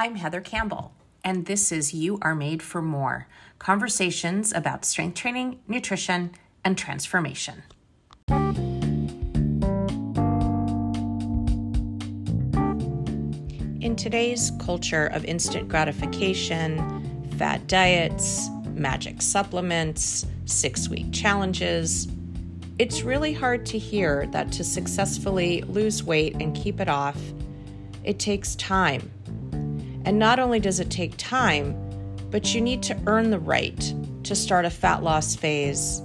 I'm Heather Campbell, and this is You Are Made for More conversations about strength training, nutrition, and transformation. In today's culture of instant gratification, fad diets, magic supplements, six week challenges, it's really hard to hear that to successfully lose weight and keep it off, it takes time. And not only does it take time, but you need to earn the right to start a fat loss phase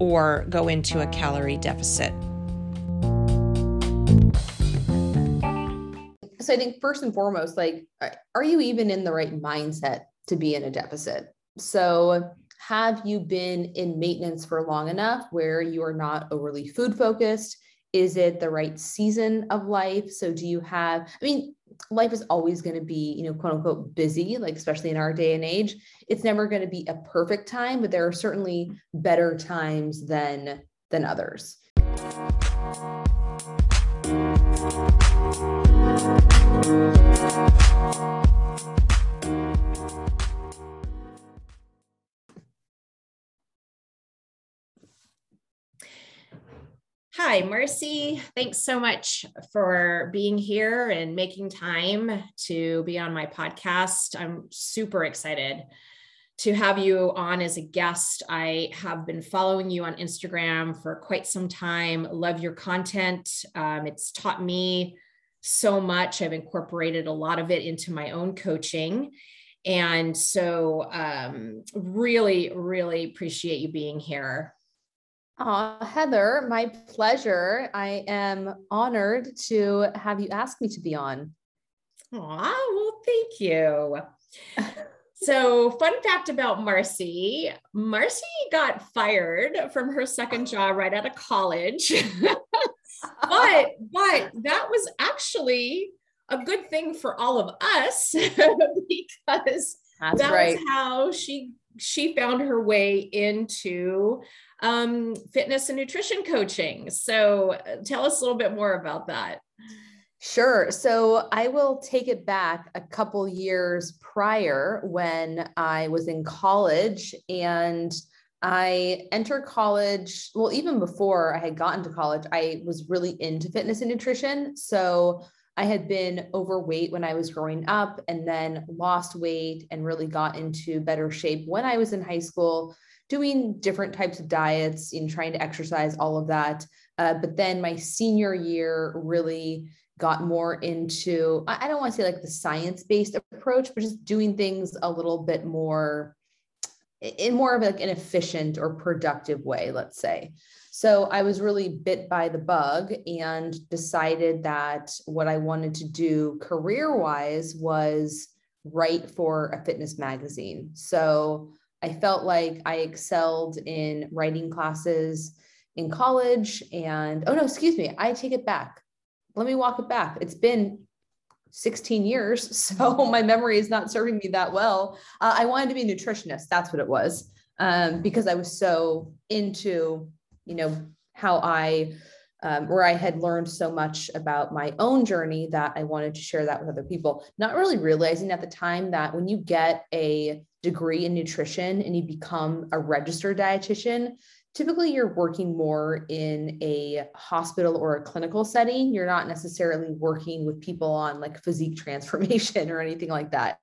or go into a calorie deficit. So I think first and foremost, like, are you even in the right mindset to be in a deficit? So have you been in maintenance for long enough where you are not overly food focused? Is it the right season of life? So do you have, I mean, life is always going to be, you know, quote unquote busy, like especially in our day and age. It's never going to be a perfect time, but there are certainly better times than than others. Hi, Marci. Thanks so much for being here and making time to be on my podcast. I'm super excited to have you on as a guest. I have been following you on Instagram for quite some time. Love your content. Um, it's taught me so much. I've incorporated a lot of it into my own coaching. And so, um, really, really appreciate you being here. Oh, Heather, my pleasure. I am honored to have you ask me to be on. Aw, well, thank you. so, fun fact about Marci Marci got fired from her second job right out of college. but but that was actually a good thing for all of us because That's that right. was how she she found her way into um, fitness and nutrition coaching. So uh, tell us a little bit more about that. Sure. So I will take it back a couple years prior when I was in college and I entered college. Well, even before I had gotten to college, I was really into fitness and nutrition. So I had been overweight when I was growing up and then lost weight and really got into better shape when I was in high school doing different types of diets and trying to exercise, all of that. Uh, but then my senior year really got more into, I don't want to say like the science based approach, but just doing things a little bit more in more of like an efficient or productive way, let's say. So I was really bit by the bug and decided that what I wanted to do career wise was write for a fitness magazine. So I felt like I excelled in writing classes in college. And oh no, excuse me, I take it back. Let me walk it back. It's been 16 years, so my memory is not serving me that well. Uh, I wanted to be a nutritionist. That's what it was, um, because I was so into, you know, how I, um, where I had learned so much about my own journey that I wanted to share that with other people. Not really realizing at the time that when you get a degree in nutrition and you become a registered dietitian, typically you're working more in a hospital or a clinical setting. You're not necessarily working with people on like physique transformation or anything like that.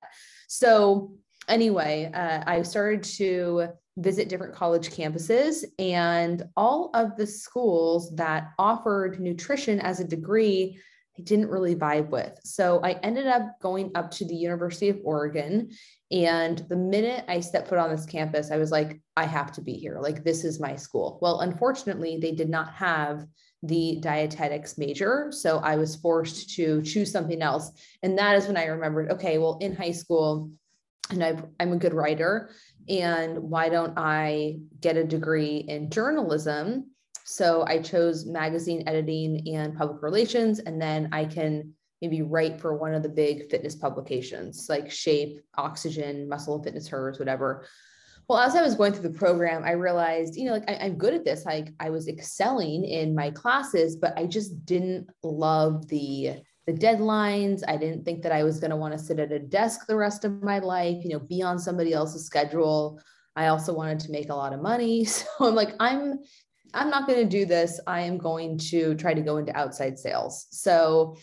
So, anyway, uh, I started to visit different college campuses, and all of the schools that offered nutrition as a degree I didn't really vibe with. So I ended up going up to the University of Oregon. And the minute I stepped foot on this campus, I was like, I have to be here. Like, this is my school. Well, unfortunately, they did not have the dietetics major. So I was forced to choose something else. And that is when I remembered okay, well, in high school, and i am a good writer. And why don't I get a degree in journalism? So I chose magazine editing and public relations, and then I can maybe write for one of the big fitness publications like Shape, Oxygen, Muscle and Fitness Hers, whatever. Well, as I was going through the program, I realized, you know, like I, am good at this. Like I was excelling in my classes, but I just didn't love the the deadlines. I didn't think that I was going to want to sit at a desk the rest of my life, you know, be on somebody else's schedule. I also wanted to make a lot of money. So I'm like, I'm I'm not going to do this. I am going to try to go into outside sales. So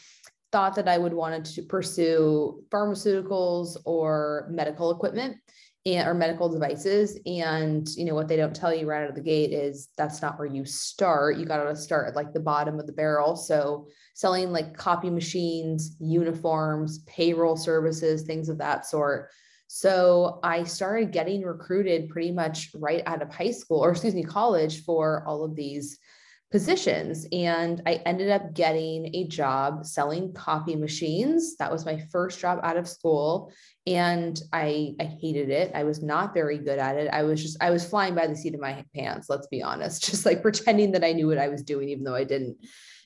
thought that I would want to pursue pharmaceuticals or medical equipment and or medical devices. And you know what they don't tell you right out of the gate is that's not where you start. You got to start at like the bottom of the barrel. So selling like copy machines, uniforms, payroll services, things of that sort. So I started getting recruited pretty much right out of high school, or excuse me, college for all of these positions. And I ended up getting a job selling copy machines. That was my first job out of school. And I, I hated it. I was not very good at it. I was just, I was flying by the seat of my pants, let's be honest, just like pretending that I knew what I was doing, even though I didn't.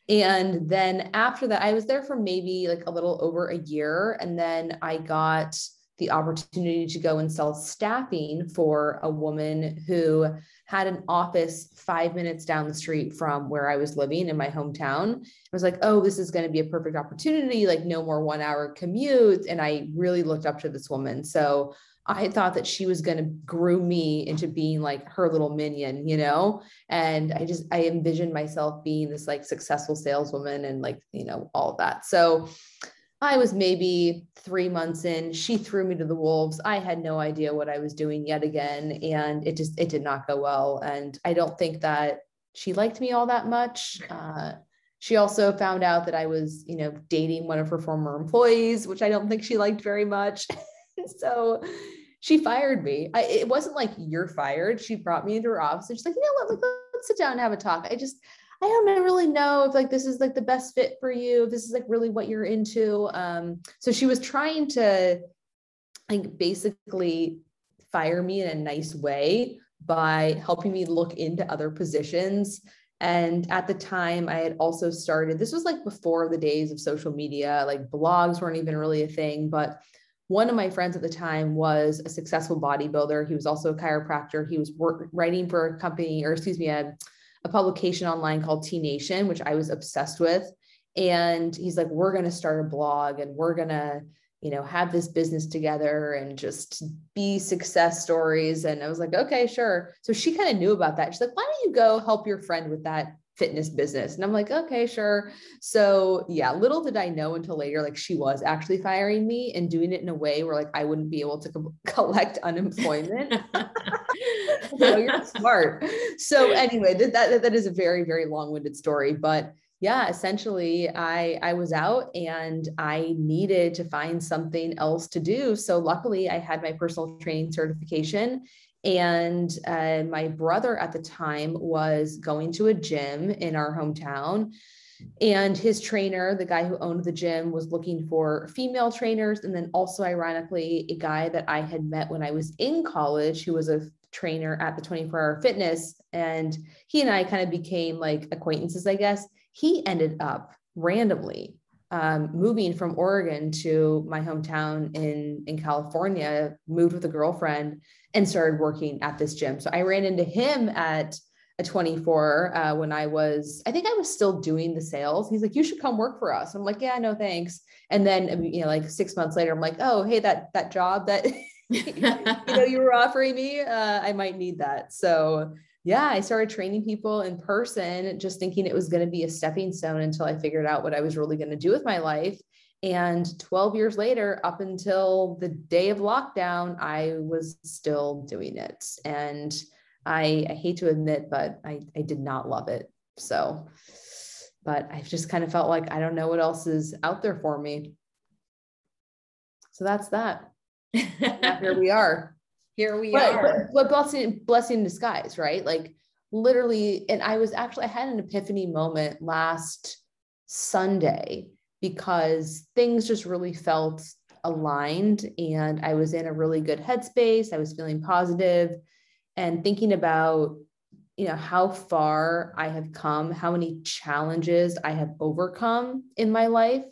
And then after that, I was there for maybe like a little over a year. And then I got the opportunity to go and sell staffing for a woman who had an office five minutes down the street from where I was living in my hometown. I was like, oh, this is going to be a perfect opportunity, like no more one hour commutes. And I really looked up to this woman. So I thought that she was going to groom me into being like her little minion, you know? And I just, I envisioned myself being this like successful saleswoman and like, you know, all that. So I was maybe three months in. She threw me to the wolves. I had no idea what I was doing yet again. And it just, it did not go well. And I don't think that she liked me all that much. Uh, she also found out that I was, you know, dating one of her former employees, which I don't think she liked very much. so she fired me. I, it wasn't like you're fired. She brought me into her office and she's like, you know what, like, let's sit down and have a talk. I just, I don't really know if like this is like the best fit for you, if this is like really what you're into. Um, so she was trying to like basically fire me in a nice way by helping me look into other positions. And at the time, I had also started, this was like before the days of social media, like blogs weren't even really a thing. But one of my friends at the time was a successful bodybuilder. He was also a chiropractor. He was work, writing for a company, or excuse me, a a publication online called T Nation, which I was obsessed with. And he's like, we're going to start a blog and we're going to, you know, have this business together and just be success stories. And I was like, okay, sure. So she kind of knew about that. She's like, why don't you go help your friend with that fitness business. And I'm like, okay, sure. So yeah, little did I know until later, like she was actually firing me and doing it in a way where like I wouldn't be able to co- collect unemployment. so you're smart. So anyway, that, that, that is a very, very long-winded story, but yeah, essentially I, I was out and I needed to find something else to do. So luckily I had my personal training certification and uh, my brother at the time was going to a gym in our hometown. And his trainer, the guy who owned the gym, was looking for female trainers. And then also, ironically, a guy that I had met when I was in college who was a trainer at the 24 hour fitness. And he and I kind of became like acquaintances, I guess. He ended up randomly um, moving from Oregon to my hometown in, in California, moved with a girlfriend and started working at this gym. So I ran into him at a 24 uh, when I was, I think I was still doing the sales. He's like, you should come work for us. I'm like, yeah, no, thanks. And then, you know, like six months later, I'm like, oh, hey, that, that job that, you know, you were offering me, uh, I might need that. So yeah, I started training people in person, just thinking it was going to be a stepping stone until I figured out what I was really going to do with my life. And 12 years later, up until the day of lockdown, I was still doing it. And I, I hate to admit, but I, I did not love it. So, but I've just kind of felt like I don't know what else is out there for me. So that's that. here we are here we right. are. But, but blessing, blessing in disguise, right? Like literally, and I was actually, I had an epiphany moment last Sunday because things just really felt aligned and I was in a really good headspace. I was feeling positive and thinking about, you know, how far I have come, how many challenges I have overcome in my life,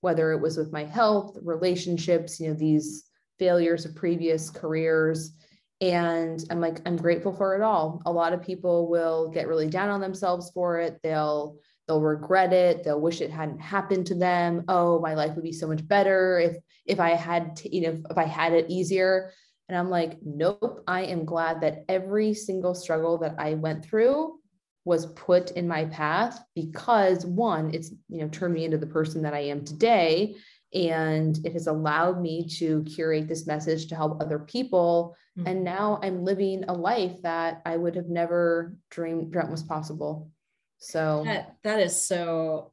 whether it was with my health, relationships, you know, these failures of previous careers. And I'm like, I'm grateful for it all. A lot of people will get really down on themselves for it. They'll they'll regret it they'll wish it hadn't happened to them. Oh my life would be so much better if if i had to, you know if i had it easier. And i'm like nope i am glad that every single struggle that i went through was put in my path because one it's you know turned me into the person that i am today. And it has allowed me to curate this message to help other people. Mm-hmm. and now i'm living a life that i would have never dreamed dreamt was possible so that, that is so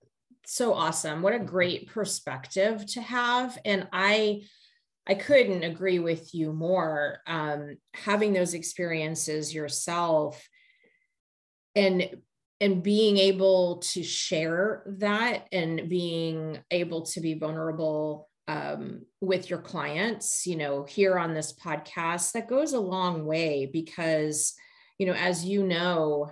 so awesome. What a great perspective to have. And i i couldn't agree with you more. Um, having those experiences yourself and and being able to share that and being able to be vulnerable um, with your clients you know here on this podcast that goes a long way because you know as you know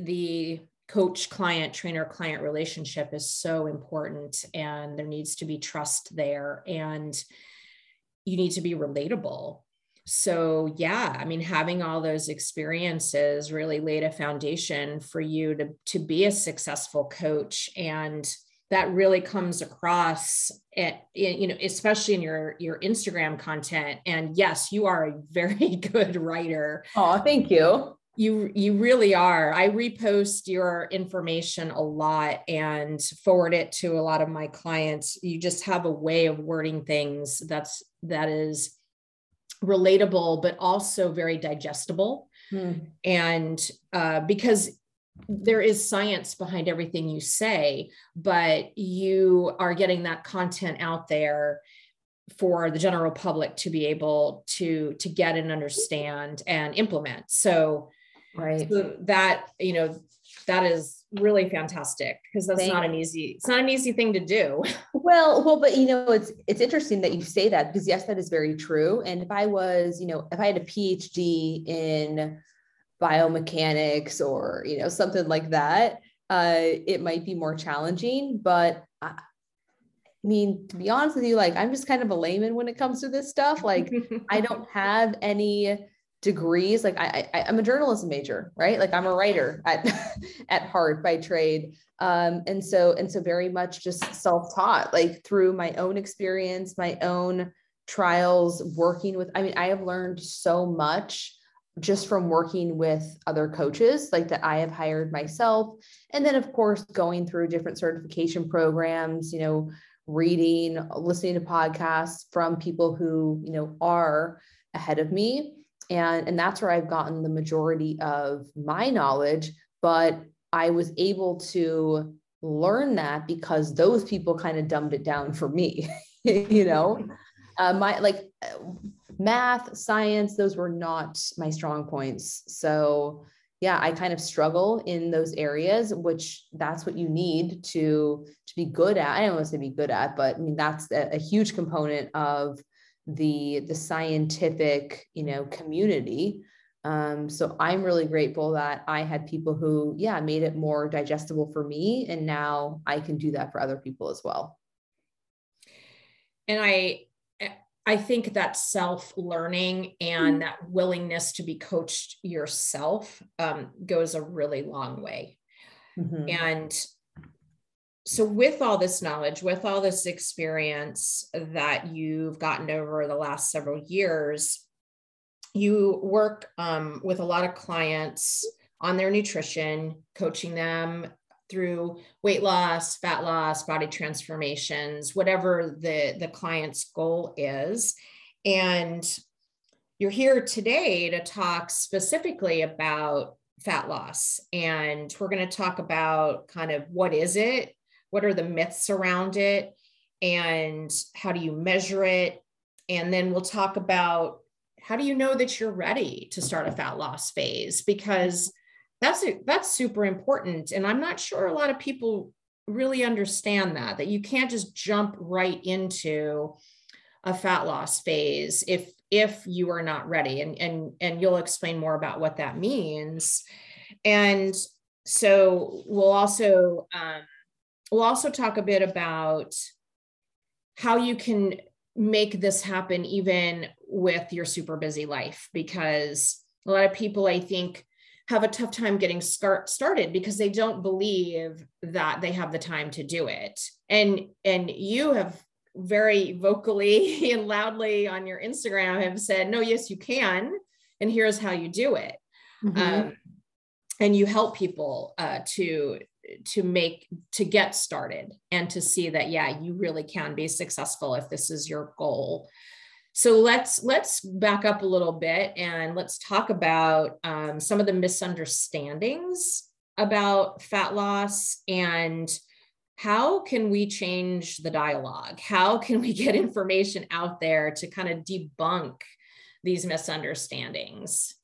the coach client trainer client relationship is so important and there needs to be trust there and you need to be relatable. So yeah i mean having all those experiences really laid a foundation for you to to be a successful coach and that really comes across at, you know especially in your your instagram content. And yes you are a very good writer. Oh thank you you you really are i repost your information a lot and forward it to a lot of my clients you just have a way of wording things that's that is relatable, but also very digestible. Hmm. And uh, because there is science behind everything you say, but you are getting that content out there for the general public to be able to to get and understand and implement. So, right. So that you know that is really fantastic because that's Thank not an easy it's not an easy thing to do well well but you know it's it's interesting that you say that because yes that is very true and if i was you know if i had a phd in biomechanics or you know something like that uh it might be more challenging but I, I mean, to be honest with you, like I'm just kind of a layman when it comes to this stuff. Like I don't have any degrees like I, I i'm a journalism major right? Like i'm a writer at at heart by trade. Um and so and so very much just self-taught like through my own experience my own trials working with i mean i have learned so much just from working with other coaches like that i have hired myself. And then of course going through different certification programs you know reading listening to podcasts from people who you know are ahead of me and and that's where i've gotten the majority of my knowledge but i was able to learn that because those people kind of dumbed it down for me you know? Uh, my like math science those were not my strong points. So yeah i kind of struggle in those areas which that's what you need to to be good at. I don't want to say be good at but i mean that's a, a huge component of the the scientific you know community um, so i'm really grateful that i had people who yeah made it more digestible for me and now i can do that for other people as well and i i think that self learning and mm-hmm. that willingness to be coached yourself um, goes a really long way mm-hmm. and so with all this knowledge with all this experience that you've gotten over the last several years you work um, with a lot of clients on their nutrition coaching them through weight loss fat loss body transformations whatever the the client's goal is. And you're here today to talk specifically about fat loss. And we're going to talk about kind of what is it what are the myths around it? And how do you measure it? And then we'll talk about how do you know that you're ready to start a fat loss phase? Because that's that's super important. And i'm not sure a lot of people really understand that that you can't just jump right into a fat loss phase if if you are not ready. And and and you'll explain more about what that means. And so we'll also um, we'll also talk a bit about how you can make this happen even with your super busy life because a lot of people i think have a tough time getting start started because they don't believe that they have the time to do it and and you have very vocally and loudly on your instagram have said no yes you can and here's how you do it mm-hmm. um, and you help people uh, to to make to get started and to see that yeah you really can be successful if this is your goal. So let's let's back up a little bit and let's talk about um, some of the misunderstandings about fat loss and how can we change the dialogue? How can we get information out there to kind of debunk these misunderstandings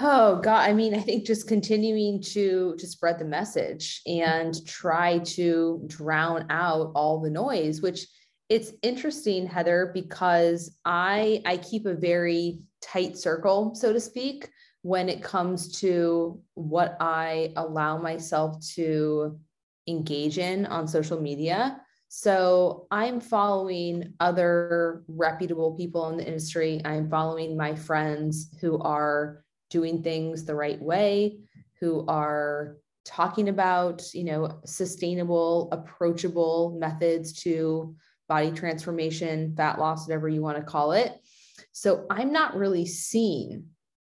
Oh God, I mean, I think just continuing to to spread the message and try to drown out all the noise, which it's interesting, Heather, because I I keep a very tight circle, so to speak, when it comes to what I allow myself to engage in on social media. So I'm following other reputable people in the industry. I'm following my friends who are doing things the right way, who are talking about, you know, sustainable, approachable methods to body transformation, fat loss, whatever you want to call it. So I'm not really seeing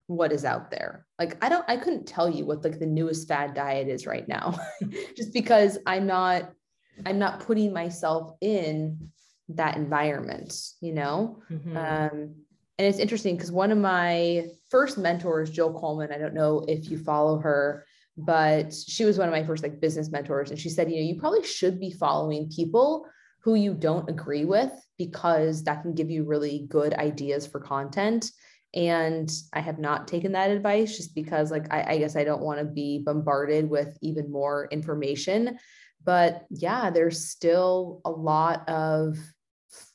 what is out there. Like I don't I couldn't tell you what like the newest fad diet is right now just because I'm not I'm not putting myself in that environment, you know? Mm-hmm. Um and it's interesting because one of my first mentors, Jill Coleman, I don't know if you follow her, but she was one of my first like business mentors. And she said, you know, you probably should be following people who you don't agree with because that can give you really good ideas for content. And I have not taken that advice just because, like, I, I guess I don't want to be bombarded with even more information. But yeah, there's still a lot of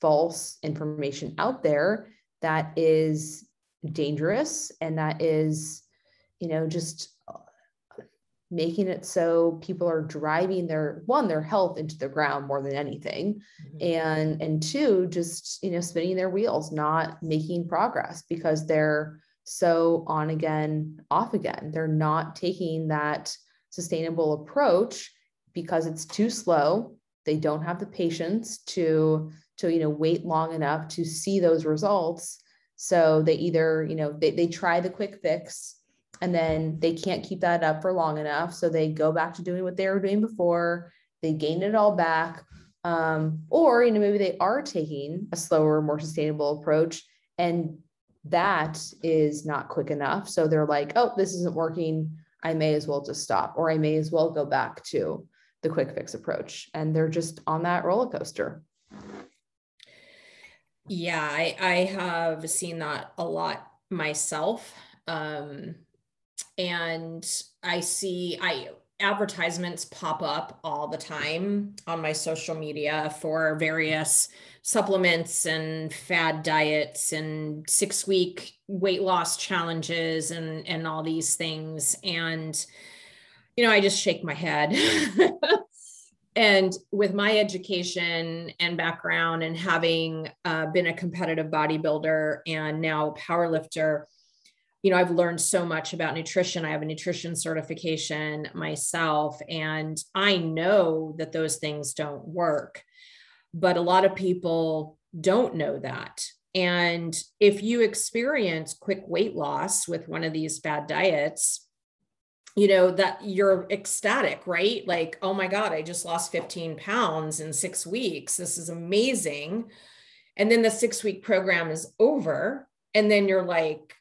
false information out there that is dangerous and that is you know just uh, making it so people are driving their one their health into the ground more than anything. Mm-hmm. and and two just you know spinning their wheels not making progress because they're so on again off again. They're not taking that sustainable approach because it's too slow. They don't have the patience to to you know wait long enough to see those results. So they either you know they, they try the quick fix and then they can't keep that up for long enough. So they go back to doing what they were doing before. They gain it all back. Um, or you know maybe they are taking a slower more sustainable approach and that is not quick enough. So they're like oh this isn't working. I may as well just stop or i may as well go back to the quick fix approach. And they're just on that roller coaster yeah, I, I have seen that a lot myself. Um, and I see I advertisements pop up all the time on my social media for various supplements and fad diets and six week weight loss challenges and and all these things and you know i just shake my head and with my education and background and having uh, been a competitive bodybuilder and now power lifter you know i've learned so much about nutrition. I have a nutrition certification myself and i know that those things don't work. But a lot of people don't know that. And if you experience quick weight loss with one of these bad diets you know that you're ecstatic right? Like oh my god i just lost 15 pounds in six weeks. This is amazing. And then the six week program is over and then you're like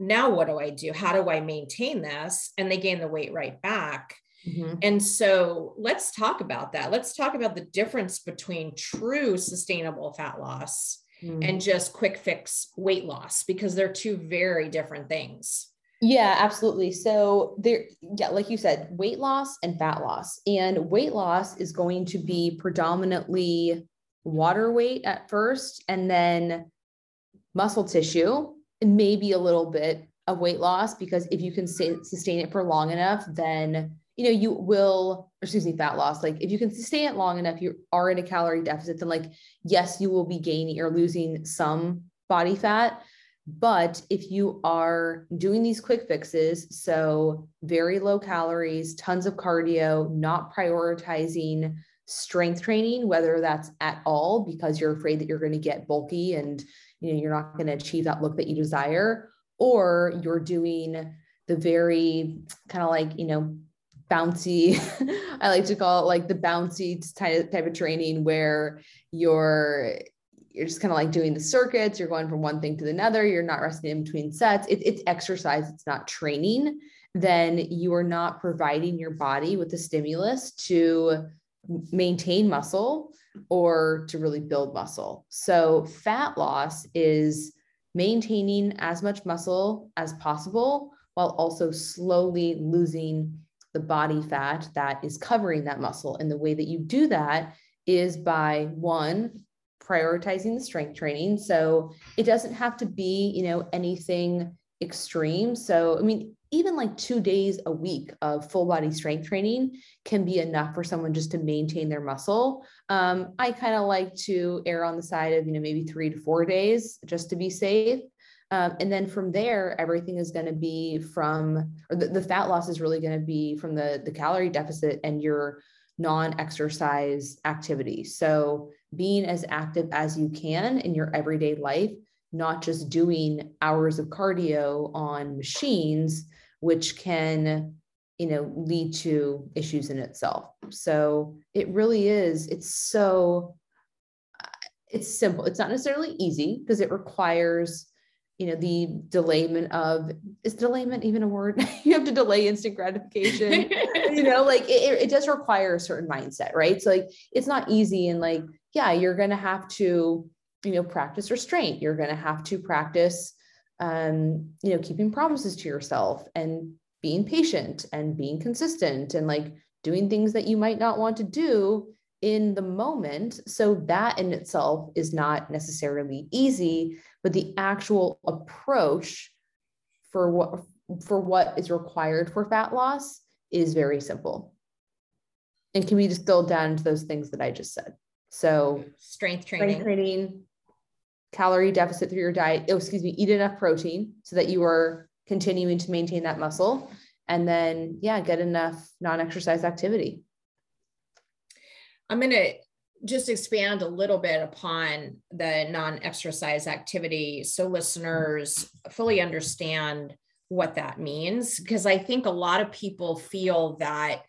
now what do i do? How do i maintain this? And they gain the weight right back. Mm-hmm. and so let's talk about that. Let's talk about the difference between true sustainable fat loss mm-hmm. and just quick fix weight loss because they're two very different things yeah, absolutely. So there, yeah, like you said, weight loss and fat loss. And weight loss is going to be predominantly water weight at first, and then muscle tissue, and maybe a little bit of weight loss, because if you can sustain it for long enough, then you know you will excuse me fat loss like if you can sustain it long enough you are in a calorie deficit then like yes you will be gaining or losing some body fat But if you are doing these quick fixes, so very low calories, tons of cardio, not prioritizing strength training, whether that's at all because you're afraid that you're going to get bulky and you know you're not going to achieve that look that you desire, or you're doing the very kind of like you know bouncy i like to call it like the bouncy type, of training where you're you're just kind of like doing the circuits you're going from one thing to the another you're not resting in between sets it, it's exercise it's not training then you are not providing your body with the stimulus to maintain muscle or to really build muscle so fat loss is maintaining as much muscle as possible while also slowly losing the body fat that is covering that muscle. And the way that you do that is by one, prioritizing the strength training. So it doesn't have to be, you know, anything extreme. So, I mean, even like two days a week of full body strength training can be enough for someone just to maintain their muscle. Um, I kind of like to err on the side of, you know, maybe three to four days just to be safe. Um, and then from there, everything is going to be from, or the, the fat loss is really going to be from the, the calorie deficit and your non exercise activity. So being as active as you can in your everyday life, not just doing hours of cardio on machines, which can you know lead to issues in itself. So it really is it's so it's simple. It's not necessarily easy because it requires you know the delayment of is delayment even a word? You have to delay instant gratification. You know like it, it does require a certain mindset right? So like it's not easy and like yeah you're gonna have to you know practice restraint you're gonna have to practice um you know keeping promises to yourself and being patient and being consistent and like doing things that you might not want to do in the moment. So that in itself is not necessarily easy, but the actual approach for what for what is required for fat loss is very simple and can be distilled down to those things that I just said. So strength training, strength training, calorie deficit through your diet. Oh, excuse me, eat enough protein so that you are continuing to maintain that muscle. And then, yeah, get enough non-exercise activity. I'm going to just expand a little bit upon the non exercise activity so listeners fully understand what that means. Because I think a lot of people feel that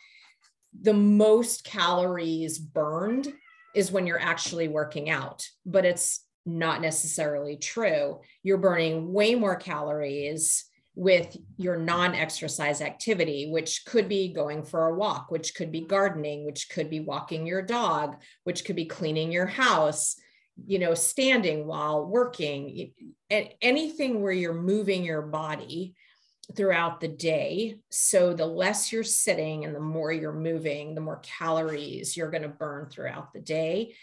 the most calories burned is when you're actually working out, but it's not necessarily true. You're burning way more calories with your non exercise activity, which could be going for a walk, which could be gardening, which could be walking your dog, which could be cleaning your house, you know, standing while working, anything where you're moving your body throughout the day. So the less you're sitting and the more you're moving, the more calories you're going to burn throughout the day.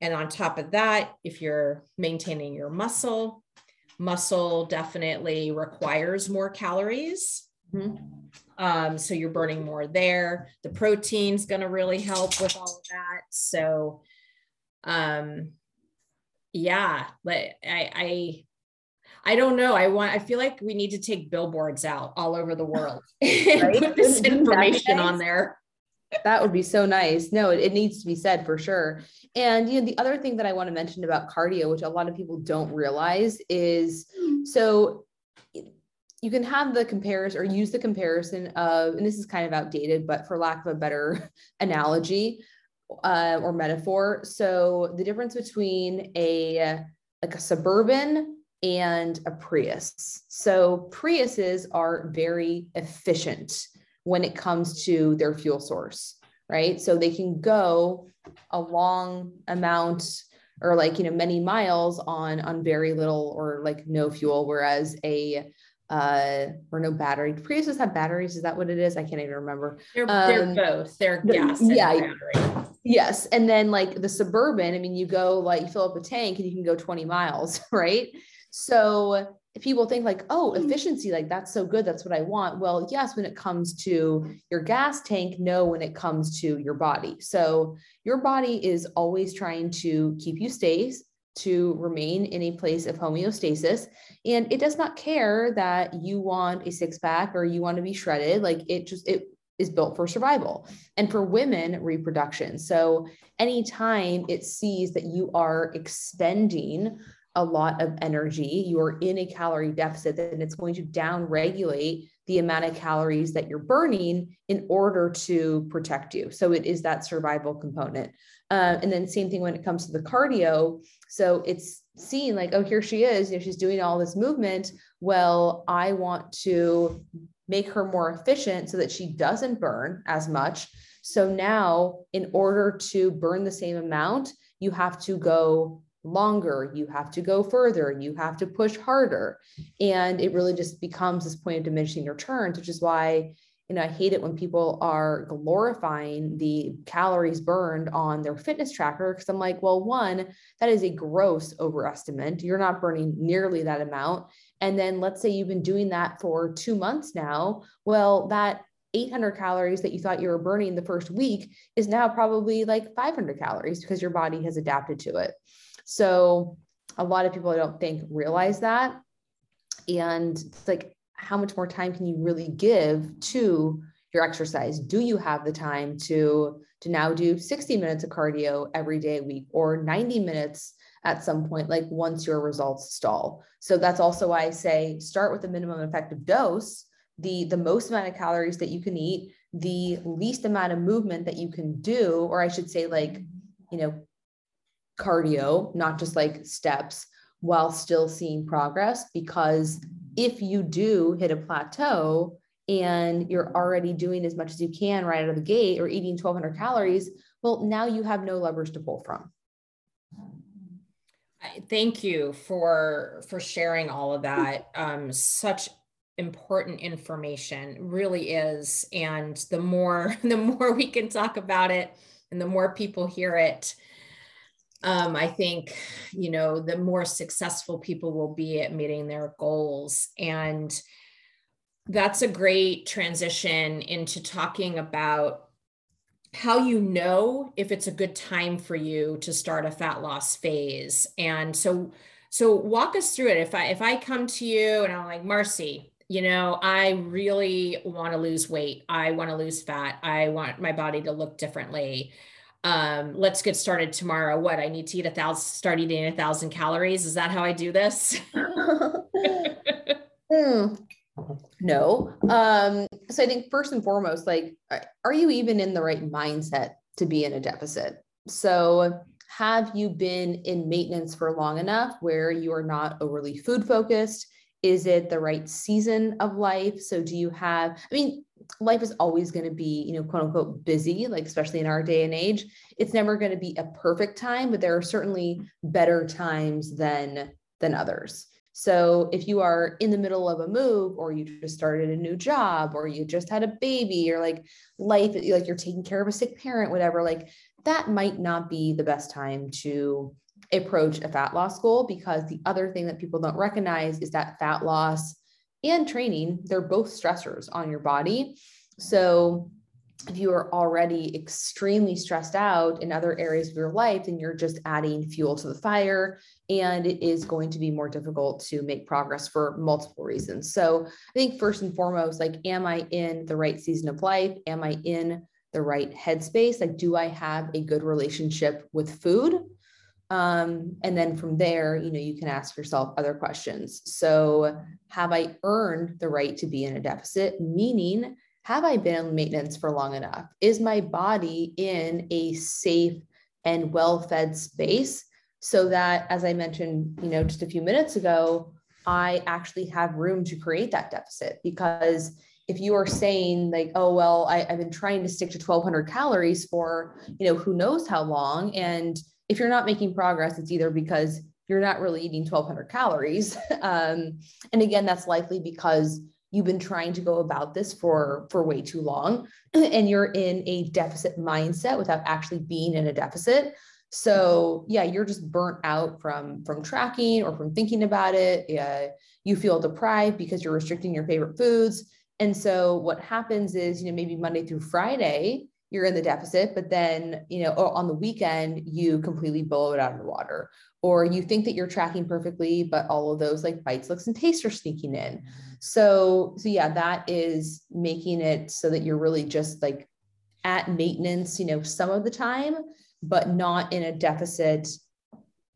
And on top of that, if you're maintaining your muscle, muscle definitely requires more calories. Mm-hmm. Um, so you're burning more there. The protein's going to really help with all of that. So, um, yeah, but I, I, I don't know. I want. I feel like we need to take billboards out all over the world and put this information on there that would be so nice. No, it, it, needs to be said for sure. And you know, the other thing that I want to mention about cardio, which a lot of people don't realize, is so you can have the comparison or use the comparison of, and this is kind of outdated, but for lack of a better analogy uh, or metaphor. So the difference between a like a suburban and a Prius. So Priuses are very efficient when it comes to their fuel source, right? So they can go a long amount or like you know many miles on on very little or like no fuel whereas a uh or no battery. Priuses have batteries. Is that what it is? I can't even remember. They're, um, they're both. They're gas yeah battery. yes. And then like the suburban i mean you go like you fill up a tank and you can go 20 miles right so people think like, oh, efficiency, like that's so good. That's what I want. Well, yes, when it comes to your gas tank, no, when it comes to your body. So your body is always trying to keep you stay, to remain in a place of homeostasis. And it does not care that you want a six pack or you want to be shredded. Like it just, it is built for survival and for women, reproduction. So anytime it sees that you are expending a lot of energy, you are in a calorie deficit, then it's going to down regulate the amount of calories that you're burning in order to protect you. So it is that survival component. Uh, and then same thing when it comes to the cardio. So it's seen like, oh, here she is, you know, she's doing all this movement. Well, I want to make her more efficient so that she doesn't burn as much. So now, in order to burn the same amount, you have to go longer, you have to go further, you have to push harder. And it really just becomes this point of diminishing returns, which is why you know, I hate it when people are glorifying the calories burned on their fitness tracker because I'm like, well, one, that is a gross overestimate. You're not burning nearly that amount. And then let's say you've been doing that for two months now. Well, that 800 calories that you thought you were burning the first week is now probably like 500 calories because your body has adapted to it. So a lot of people I don't think realize that. And it's like how much more time can you really give to your exercise do you have the time to to now do 60 minutes of cardio every day a week or 90 minutes at some point like once your results stall so that's also why i say start with the minimum effective dose the the most amount of calories that you can eat the least amount of movement that you can do or i should say like you know cardio not just like steps while still seeing progress because if you do hit a plateau and you're already doing as much as you can right out of the gate or eating 1200 calories, well, now you have no levers to pull from. Thank you for for sharing all of that. Um, such important information really is and the more the more we can talk about it and the more people hear it um, I think, you know, the more successful people will be at meeting their goals. And that's a great transition into talking about how you know if it's a good time for you to start a fat loss phase. And so, so walk us through it. If I if I come to you and I'm like, Marci, you know, I really want to lose weight. I want to lose fat. I want my body to look differently um, let's get started tomorrow. What I need to eat a thousand, start eating a thousand calories. Is that how I do this? mm, no. Um, so I think first and foremost, like, are you even in the right mindset to be in a deficit? So have you been in maintenance for long enough where you are not overly food focused? Is it the right season of life? So do you have, I mean, life is always going to be, you know, quote unquote busy, like especially in our day and age. It's never going to be a perfect time, but there are certainly better times than than others. So if you are in the middle of a move or you just started a new job or you just had a baby or like life like you're taking care of a sick parent whatever like that might not be the best time to approach a fat loss goal because the other thing that people don't recognize is that fat loss and training, they're both stressors on your body. So if you are already extremely stressed out in other areas of your life, then you're just adding fuel to the fire. And it is going to be more difficult to make progress for multiple reasons. So I think first and foremost, like, am I in the right season of life? Am I in the right headspace? Like, do I have a good relationship with food? Um, and then from there, you know, you can ask yourself other questions. So, have I earned the right to be in a deficit? Meaning, have I been in maintenance for long enough? Is my body in a safe and well fed space so that, as I mentioned, you know, just a few minutes ago, I actually have room to create that deficit? Because if you are saying like oh well I, have been trying to stick to 1200 calories for you know who knows how long and if you're not making progress, it's either because you're not really eating 1200 calories. Um, and again, that's likely because you've been trying to go about this for for way too long and you're in a deficit mindset without actually being in a deficit so yeah you're just burnt out from from tracking or from thinking about it yeah, you feel deprived because you're restricting your favorite foods and so what happens is you know maybe monday through friday you're in the deficit, but then, you know, on the weekend, you completely blow it out of the water. Or you think that you're tracking perfectly, but all of those like bites, looks, and tastes are sneaking in. So, so yeah, that is making it so that you're really just like at maintenance, you know, some of the time, but not in a deficit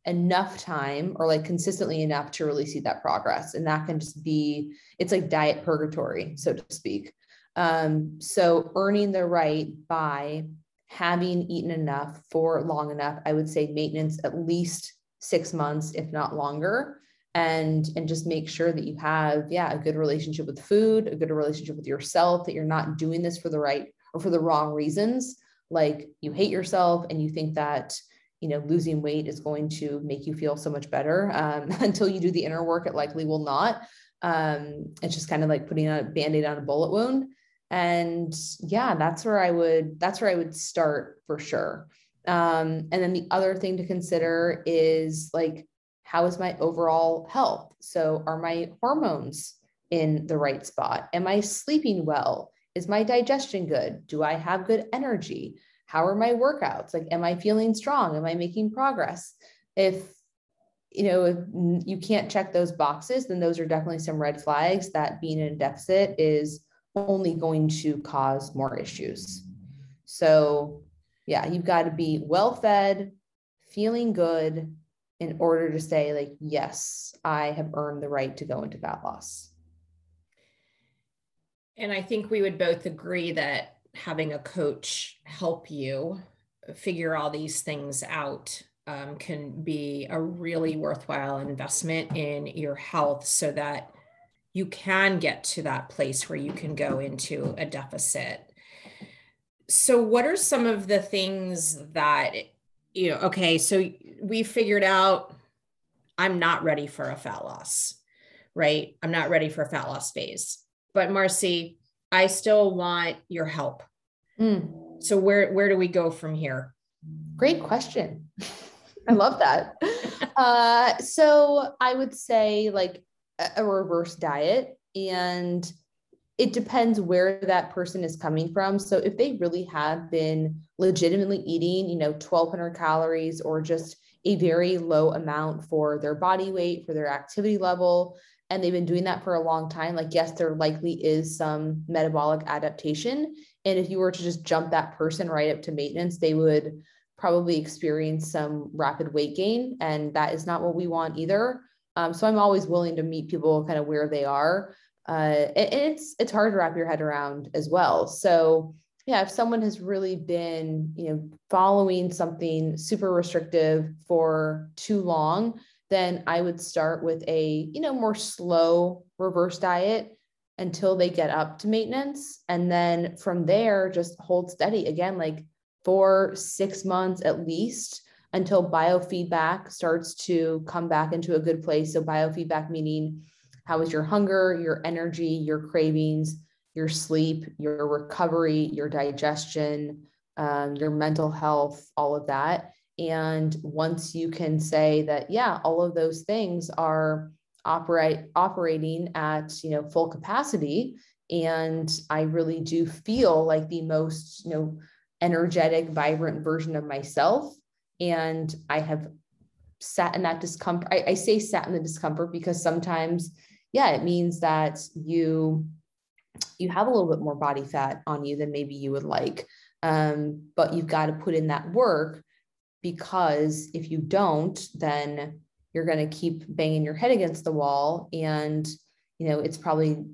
enough time or like consistently enough to really see that progress. And that can just be, it's like diet purgatory, so to speak. Um, so earning the right by having eaten enough for long enough, I would say maintenance at least six months, if not longer. And, and just make sure that you have, yeah, a good relationship with food, a good relationship with yourself, that you're not doing this for the right or for the wrong reasons. Like you hate yourself and you think that, you know, losing weight is going to make you feel so much better. Um, until you do the inner work, it likely will not. Um, it's just kind of like putting a band-aid on a bullet wound and yeah that's where i would that's where i would start for sure. Um, and then the other thing to consider is like how is my overall health? So are my hormones in the right spot? Am i sleeping well? Is my digestion good? Do i have good energy? How are my workouts? Like am i feeling strong? Am i making progress? If you know if you can't check those boxes then those are definitely some red flags that being in a deficit is only going to cause more issues. So, yeah, you've got to be well fed, feeling good in order to say, like, yes, I have earned the right to go into fat loss. And I think we would both agree that having a coach help you figure all these things out um, can be a really worthwhile investment in your health so that you can get to that place where you can go into a deficit. So, what are some of the things that, you know, okay, so we figured out I'm not ready for a fat loss, right? I'm not ready for a fat loss phase. But, Marci, I still want your help. Mm. So, where, where do we go from here? Great question. I love that. uh, so, I would say, like, a reverse diet and it depends where that person is coming from. So if they really have been legitimately eating, you know, 1200 calories or just a very low amount for their body weight, for their activity level, and they've been doing that for a long time, like, yes, there likely is some metabolic adaptation. And if you were to just jump that person right up to maintenance, they would probably experience some rapid weight gain. And that is not what we want either. Um, so I'm always willing to meet people kind of where they are. Uh, and, it's it's hard to wrap your head around as well. So yeah, if someone has really been, you know, following something super restrictive for too long, then I would start with a, you know, more slow reverse diet until they get up to maintenance. And then from there, just hold steady again, like for six months at least until biofeedback starts to come back into a good place. So, biofeedback meaning how is your hunger, your energy, your cravings, your sleep, your recovery, your digestion, um, your mental health, all of that. And once you can say that, yeah, all of those things are operate operating at you know full capacity, and I really do feel like the most you know energetic, vibrant version of myself, and I have sat in that discomfort. I, I say sat in the discomfort because sometimes, yeah, it means that you you have a little bit more body fat on you than maybe you would like. Um, but you've got to put in that work because if you don't, then you're going to keep banging your head against the wall and you know it's probably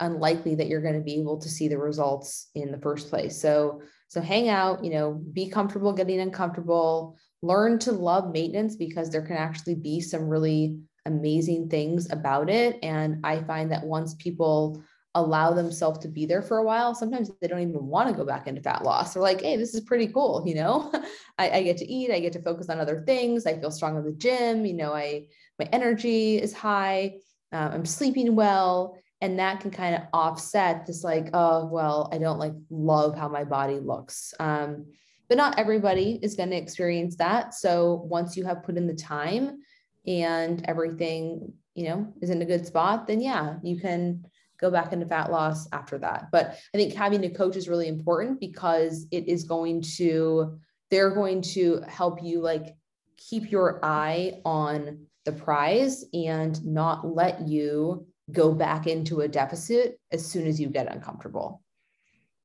unlikely that you're going to be able to see the results in the first place so so hang out, you know, be comfortable getting uncomfortable, learn to love maintenance because there can actually be some really amazing things about it. And I find that once people allow themselves to be there for a while, sometimes they don't even want to go back into fat loss. They're like, hey, this is pretty cool. You know, I, I, get to eat, I get to focus on other things. I feel strong in the gym. You know, I my energy is high. Uh, I'm sleeping well and that can kind of offset this like oh well i don't like love how my body looks um, but not everybody is going to experience that so once you have put in the time and everything you know is in a good spot then yeah you can go back into fat loss after that. But I think having a coach is really important because it is going to, they're going to help you like keep your eye on the prize and not let you go back into a deficit as soon as you get uncomfortable.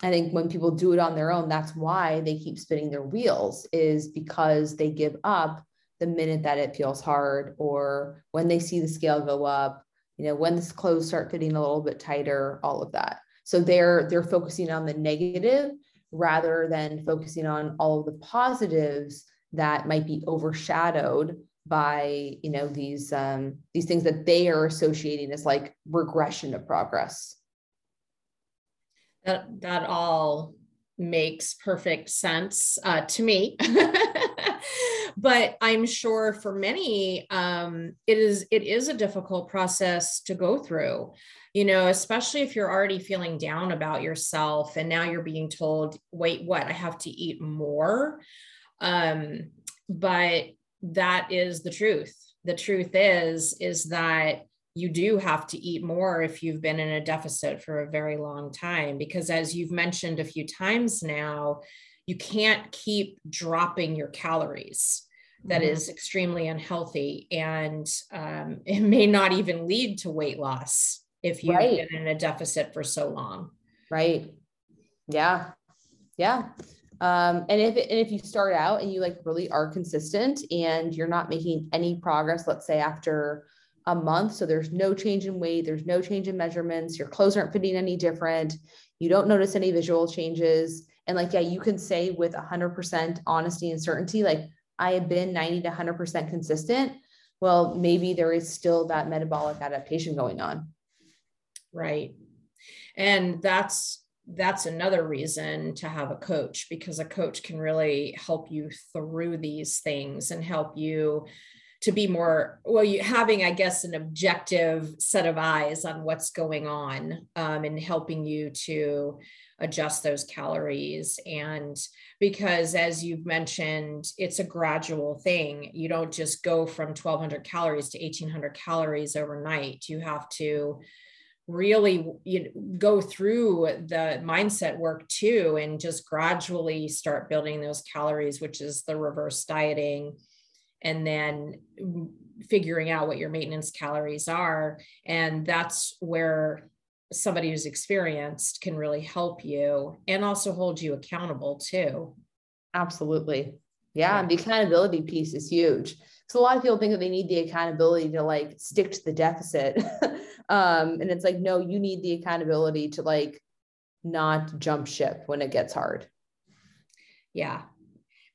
I think when people do it on their own, that's why they keep spinning their wheels, is because they give up the minute that it feels hard or when they see the scale go up, you know, when the clothes start fitting a little bit tighter, all of that. So they're they're focusing on the negative rather than focusing on all of the positives that might be overshadowed by you know these um, these things that they are associating as like regression of progress. That that all makes perfect sense uh, to me. But i'm sure for many um, it is it is a difficult process to go through you know especially if you're already feeling down about yourself and now you're being told wait what? I have to eat more? Um, but that is the truth. The truth is is that you do have to eat more if you've been in a deficit for a very long time because as you've mentioned a few times now you can't keep dropping your calories That mm-hmm. is extremely unhealthy and um, it may not even lead to weight loss if you've right. been in a deficit for so long. Right. Yeah. Yeah um, and if and if you start out and you like really are consistent and you're not making any progress, let's say after a month, so there's no change in weight, there's no change in measurements, your clothes aren't fitting any different, you don't notice any visual changes, and like yeah, you can say with 100% honesty and certainty, like I have been 90 to 100% consistent. Well, maybe there is still that metabolic adaptation going on. Right. And that's that's another reason to have a coach because a coach can really help you through these things and help you to be more well you having i guess an objective set of eyes on what's going on um, and helping you to adjust those calories. And because as you've mentioned it's a gradual thing. You don't just go from 1200 calories to 1800 calories overnight. You have to really you know, go through the mindset work too and just gradually start building those calories which is the reverse dieting and then figuring out what your maintenance calories are. And that's where somebody who's experienced can really help you and also hold you accountable too. Absolutely. Yeah, yeah. the accountability piece is huge so a lot of people think that they need the accountability to like stick to the deficit. um, and it's like, no, you need the accountability to like not jump ship when it gets hard. Yeah.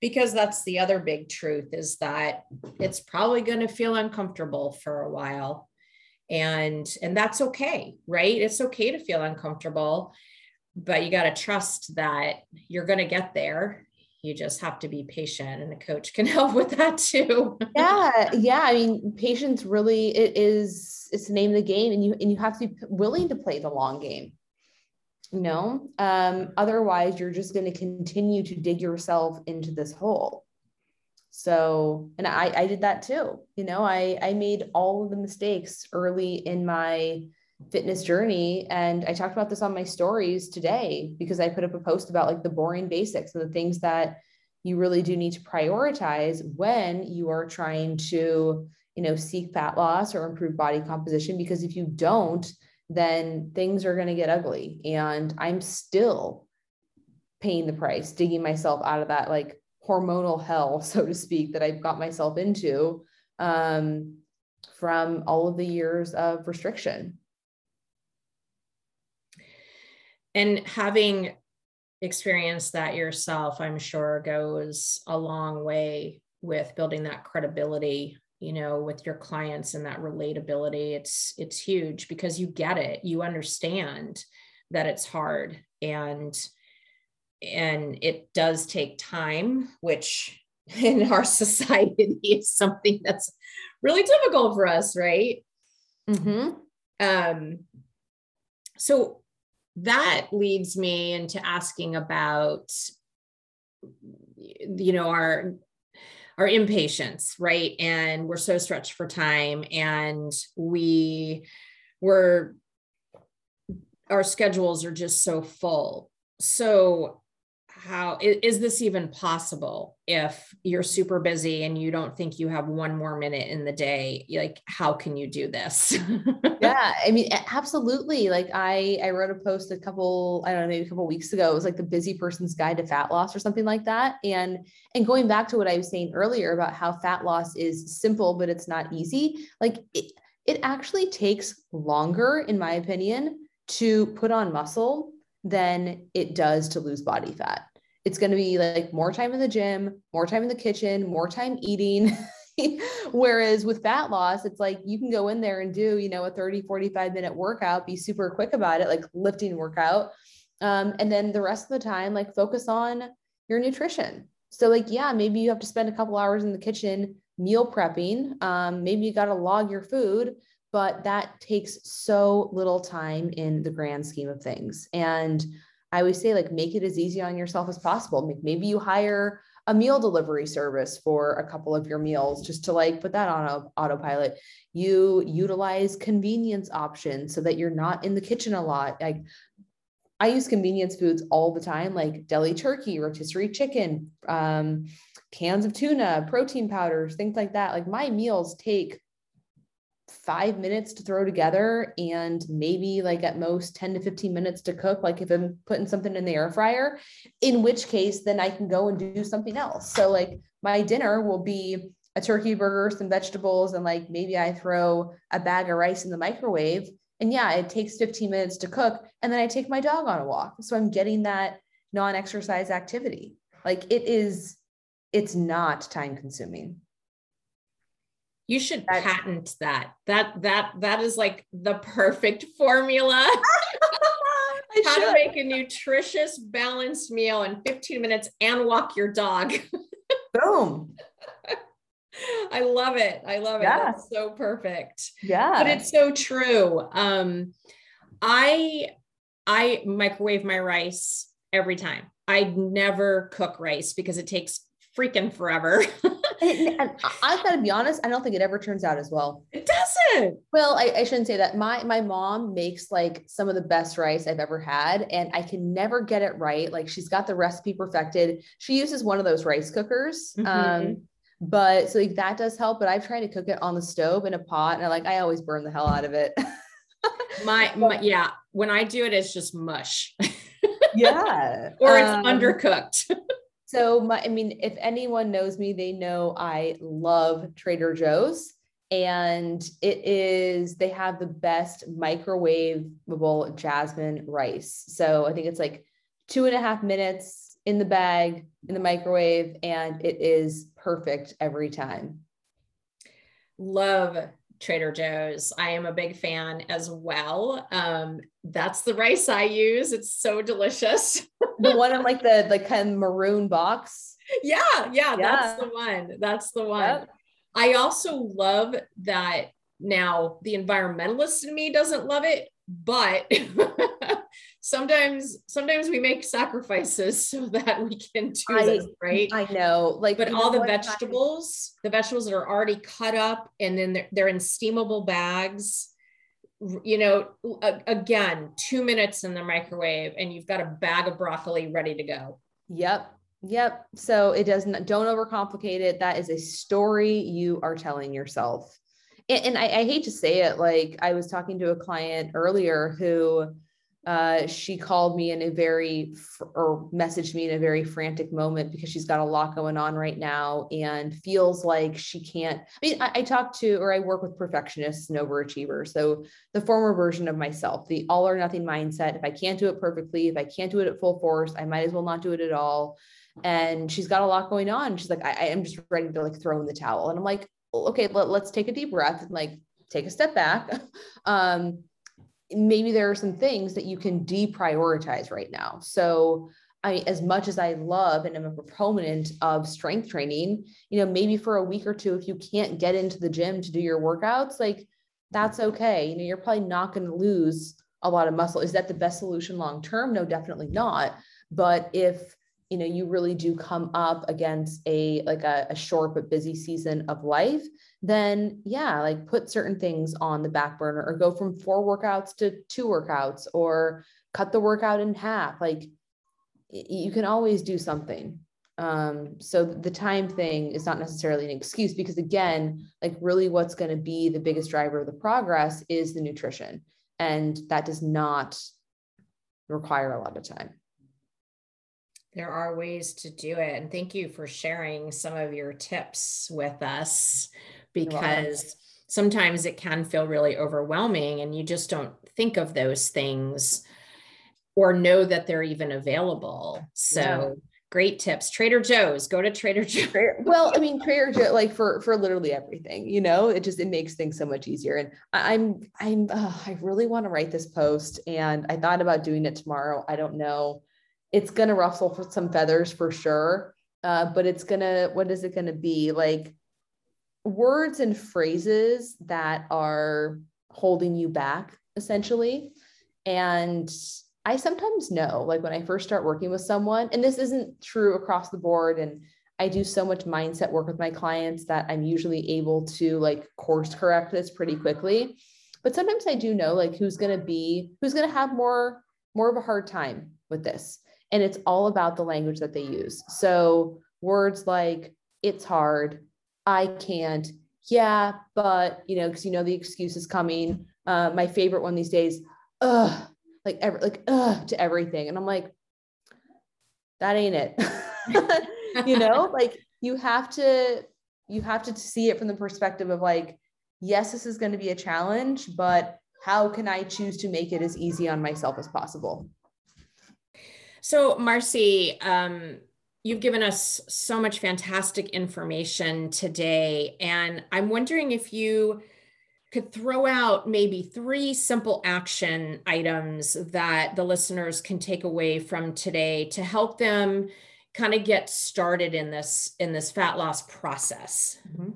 Because that's the other big truth is that it's probably going to feel uncomfortable for a while. And and that's okay, right? It's okay to feel uncomfortable, but you got to trust that you're going to get there you just have to be patient and a coach can help with that too. Yeah yeah i mean patience really it is it's the name of the game and you and you have to be willing to play the long game you know? Um otherwise you're just going to continue to dig yourself into this hole. So and i i did that too you know? I i made all of the mistakes early in my fitness journey and i talked about this on my stories today because i put up a post about like the boring basics and the things that you really do need to prioritize when you are trying to you know seek fat loss or improve body composition because if you don't then things are going to get ugly. And i'm still paying the price digging myself out of that like hormonal hell so to speak that i've got myself into um, from all of the years of restriction and having experienced that yourself i'm sure goes a long way with building that credibility you know with your clients and that relatability. It's it's huge because you get it. You understand that it's hard and and it does take time which in our society is something that's really difficult for us right? Mm-hmm. um so that leads me into asking about you know our our impatience right and we're so stretched for time and we were our schedules are just so full. So how is this even possible if you're super busy and you don't think you have one more minute in the day? Like how can you do this? Yeah i mean absolutely. Like i i wrote a post a couple i don't know maybe a couple weeks ago. It was like the busy person's guide to fat loss or something like that. And and going back to what i was saying earlier about how fat loss is simple but it's not easy like it, it actually takes longer in my opinion to put on muscle than it does to lose body fat it's going to be like more time in the gym, more time in the kitchen, more time eating. Whereas with fat loss, it's like you can go in there and do, you know, a 30, 45 minute workout, be super quick about it, like lifting workout. Um, and then the rest of the time, like focus on your nutrition. So, like, yeah, maybe you have to spend a couple hours in the kitchen meal prepping. Um, maybe you got to log your food, but that takes so little time in the grand scheme of things. And I always say, like, make it as easy on yourself as possible. Maybe you hire a meal delivery service for a couple of your meals just to like put that on a autopilot. You utilize convenience options so that you're not in the kitchen a lot. Like, I use convenience foods all the time, like deli turkey, rotisserie chicken, um, cans of tuna, protein powders, things like that. Like my meals take five minutes to throw together and maybe like at most 10 to 15 minutes to cook like if i'm putting something in the air fryer in which case then i can go and do something else. So like my dinner will be a turkey burger some vegetables and like maybe i throw a bag of rice in the microwave. And yeah it takes 15 minutes to cook and then i take my dog on a walk. So i'm getting that non-exercise activity. Like it is it's not time consuming you should that, patent that. That that that is like the perfect formula. How should. to make a nutritious, balanced meal in 15 minutes and walk your dog. Boom. I love it. I love it. Yeah. That's so perfect. Yeah. But it's so true. Um I I microwave my rice every time. I never cook rice because it takes freaking forever. And, and I've got to be honest, I don't think it ever turns out as well. It doesn't. Well, I, I, shouldn't say that. My my mom makes like some of the best rice I've ever had, and I can never get it right. Like she's got the recipe perfected. She uses one of those rice cookers. Mm-hmm. Um, but so like that does help. But I've tried to cook it on the stove in a pot, and I like I always burn the hell out of it. my, my yeah, when I do it, it's just mush. yeah, or it's um, undercooked. So my, I mean, if anyone knows me, they know I love Trader Joe's and it is they have the best microwavable jasmine rice. So I think it's like two and a half minutes in the bag in the microwave, and it is perfect every time. Love Trader Joe's. I am a big fan as well. Um, that's the rice I use. It's so delicious. the one in like the the kind of maroon box. Yeah, yeah, yeah. that's the one. That's the one. Yep. I also love that now the environmentalist in me doesn't love it, but sometimes sometimes we make sacrifices so that we can do I, this, right? I know. Like but all the vegetables, the vegetables that are already cut up and then they're, they're in steamable bags. You know, again, two minutes in the microwave and you've got a bag of broccoli ready to go. Yep. Yep. So it doesn't, don't overcomplicate it. That is a story you are telling yourself. And, and I, I hate to say it, like I was talking to a client earlier who uh, she called me in a very or messaged me in a very frantic moment because she's got a lot going on right now and feels like she can't. I mean, I, I talk to or I work with perfectionists and overachievers. So the former version of myself, the all or nothing mindset. If I can't do it perfectly, if I can't do it at full force, I might as well not do it at all. And she's got a lot going on. She's like, I, I am just ready to like throw in the towel. And I'm like, okay, let, let's take a deep breath and like take a step back. um, maybe there are some things that you can deprioritize right now. So I as much as I love and am a proponent of strength training, you know, maybe for a week or two, if you can't get into the gym to do your workouts, like that's okay. You know, you're probably not going to lose a lot of muscle. Is that the best solution long term? No, definitely not. But if you know you really do come up against a like a, a short but busy season of life then yeah like put certain things on the back burner or go from four workouts to two workouts or cut the workout in half. Like you can always do something. Um, so the time thing is not necessarily an excuse because again like really what's going to be the biggest driver of the progress is the nutrition and that does not require a lot of time there are ways to do it. And thank you for sharing some of your tips with us because sometimes it can feel really overwhelming and you just don't think of those things or know that they're even available. So yeah great tips. Trader joe's go to trader joe's. Well i mean trader joe like for for literally everything you know it just it makes things so much easier. And i'm i'm uh, i really want to write this post and i thought about doing it tomorrow. I don't know it's gonna ruffle for some feathers for sure uh, but it's gonna what is it gonna be like words and phrases that are holding you back essentially and I sometimes know, like when I first start working with someone, and this isn't true across the board. And I do so much mindset work with my clients that I'm usually able to like course correct this pretty quickly. But sometimes I do know like who's going to be, who's going to have more, more of a hard time with this. And it's all about the language that they use. So words like, it's hard, I can't, yeah, but, you know, because you know the excuse is coming. Uh, my favorite one these days, ugh, like every, like uh to everything and i'm like that ain't it you know like you have to you have to see it from the perspective of like yes this is going to be a challenge but how can i choose to make it as easy on myself as possible so marci um you've given us so much fantastic information today and i'm wondering if you could throw out maybe three simple action items that the listeners can take away from today to help them kind of get started in this in this fat loss process. Mm-hmm.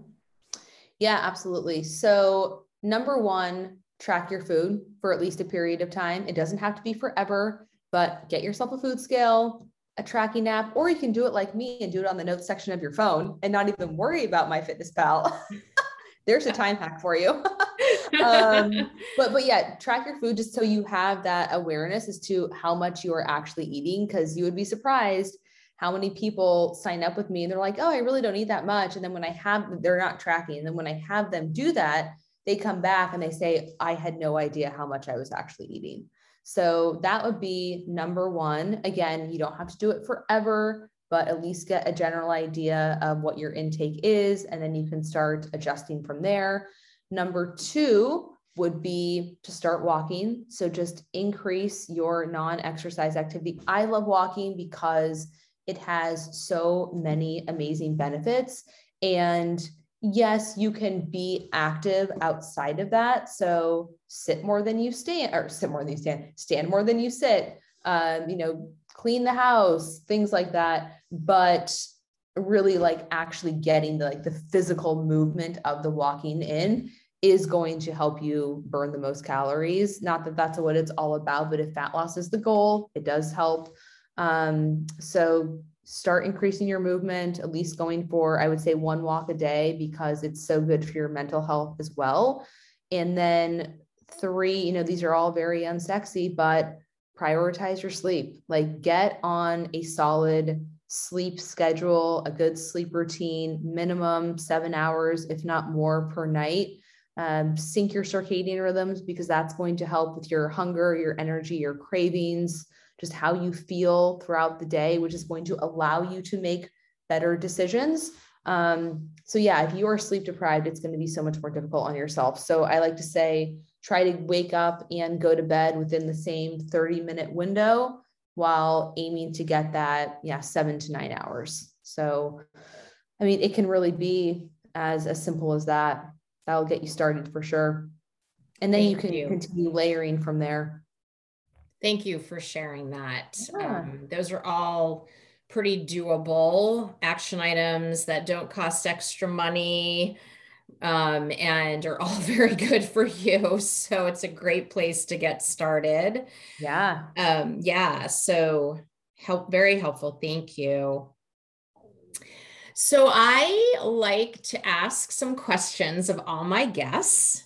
yeah absolutely. So number one track your food for at least a period of time. It doesn't have to be forever but get yourself a food scale a tracking app or you can do it like me and do it on the notes section of your phone and not even worry about MyFitnessPal there's a time hack for you. um, but but yeah, track your food just so you have that awareness as to how much you are actually eating, because you would be surprised how many people sign up with me and they're like, oh, I really don't eat that much. And then when I have, they're not tracking. And then when I have them do that, they come back and they say, I had no idea how much I was actually eating. So that would be number one. Again, you don't have to do it forever but at least get a general idea of what your intake is, and then you can start adjusting from there. Number two would be to start walking. So just increase your non exercise activity. I love walking because it has so many amazing benefits. And yes, you can be active outside of that. So sit more than you stand, or sit more than you stand, stand more than you sit. Um, you know, clean the house, things like that. But really like actually getting the like the physical movement of the walking in is going to help you burn the most calories. Not that that's what it's all about, but if fat loss is the goal, it does help. Um, so start increasing your movement, at least going for, I would say, one walk a day because it's so good for your mental health as well. And then three, you know, these are all very unsexy, but prioritize your sleep. Like get on a solid sleep schedule, a good sleep routine, minimum seven hours, if not more per night. Um, sync your circadian rhythms because that's going to help with your hunger, your energy, your cravings, just how you feel throughout the day, which is going to allow you to make better decisions. Um, so, yeah, if you are sleep deprived, it's going to be so much more difficult on yourself. So, I like to say, try to wake up and go to bed within the same 30 minute window while aiming to get that yeah seven to nine hours so i mean it can really be as as simple as that that'll get you started for sure and then Thank you can you. continue layering from there Thank you for sharing that. Yeah. Um, those are all pretty doable action items that don't cost extra money um, and are all very good for you. So it's a great place to get started. Yeah. Um, yeah. So help very helpful. Thank you. So I like to ask some questions of all my guests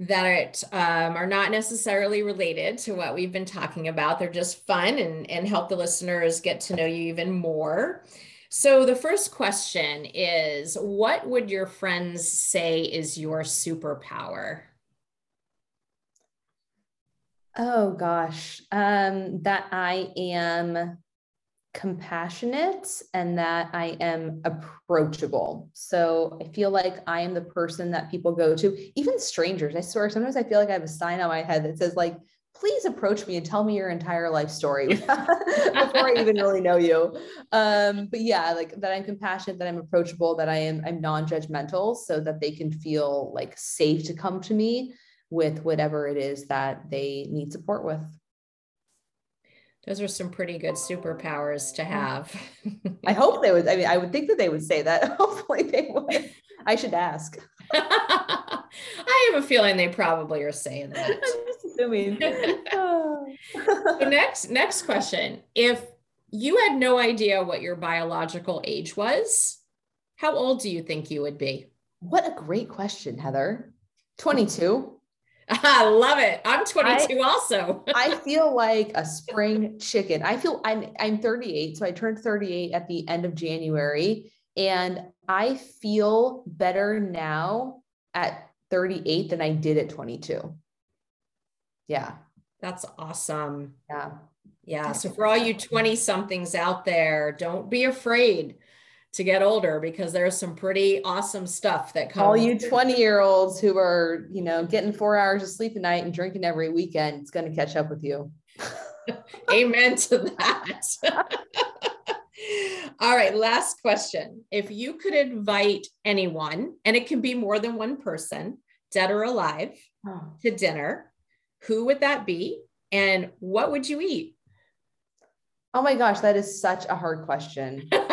that um, are not necessarily related to what we've been talking about. They're just fun and, and help the listeners get to know you even more. So, the first question is What would your friends say is your superpower? Oh gosh, um, that I am compassionate and that I am approachable. So I feel like I am the person that people go to, even strangers. I swear, sometimes I feel like I have a sign on my head that says, like, please approach me and tell me your entire life story before I even really know you. Um, but yeah, like that I'm compassionate, that I'm approachable, that I am I'm non-judgmental so that they can feel like safe to come to me with whatever it is that they need support with. Those are some pretty good superpowers to have. I hope they would. I mean, I would think that they would say that. Hopefully they would. I should ask. I have a feeling they probably are saying that. I'm just assuming. so next, next question. If you had no idea what your biological age was, how old do you think you would be? What a great question, Heather. 22. I love it. I'm 22 I, also. I feel like a spring chicken. I feel I'm I'm 38, so I turned 38 at the end of January and I feel better now at 38 than I did at 22. Yeah. That's awesome. Yeah. Yeah. So for all you 20 somethings out there, don't be afraid to get older because there's some pretty awesome stuff that comes. All you 20 year olds who are, you know, getting four hours of sleep a night and drinking every weekend, it's going to catch up with you. Amen to that. All right, last question. If you could invite anyone, and it can be more than one person, dead or alive, oh. to dinner, who would that be? And what would you eat? Oh my gosh, that is such a hard question.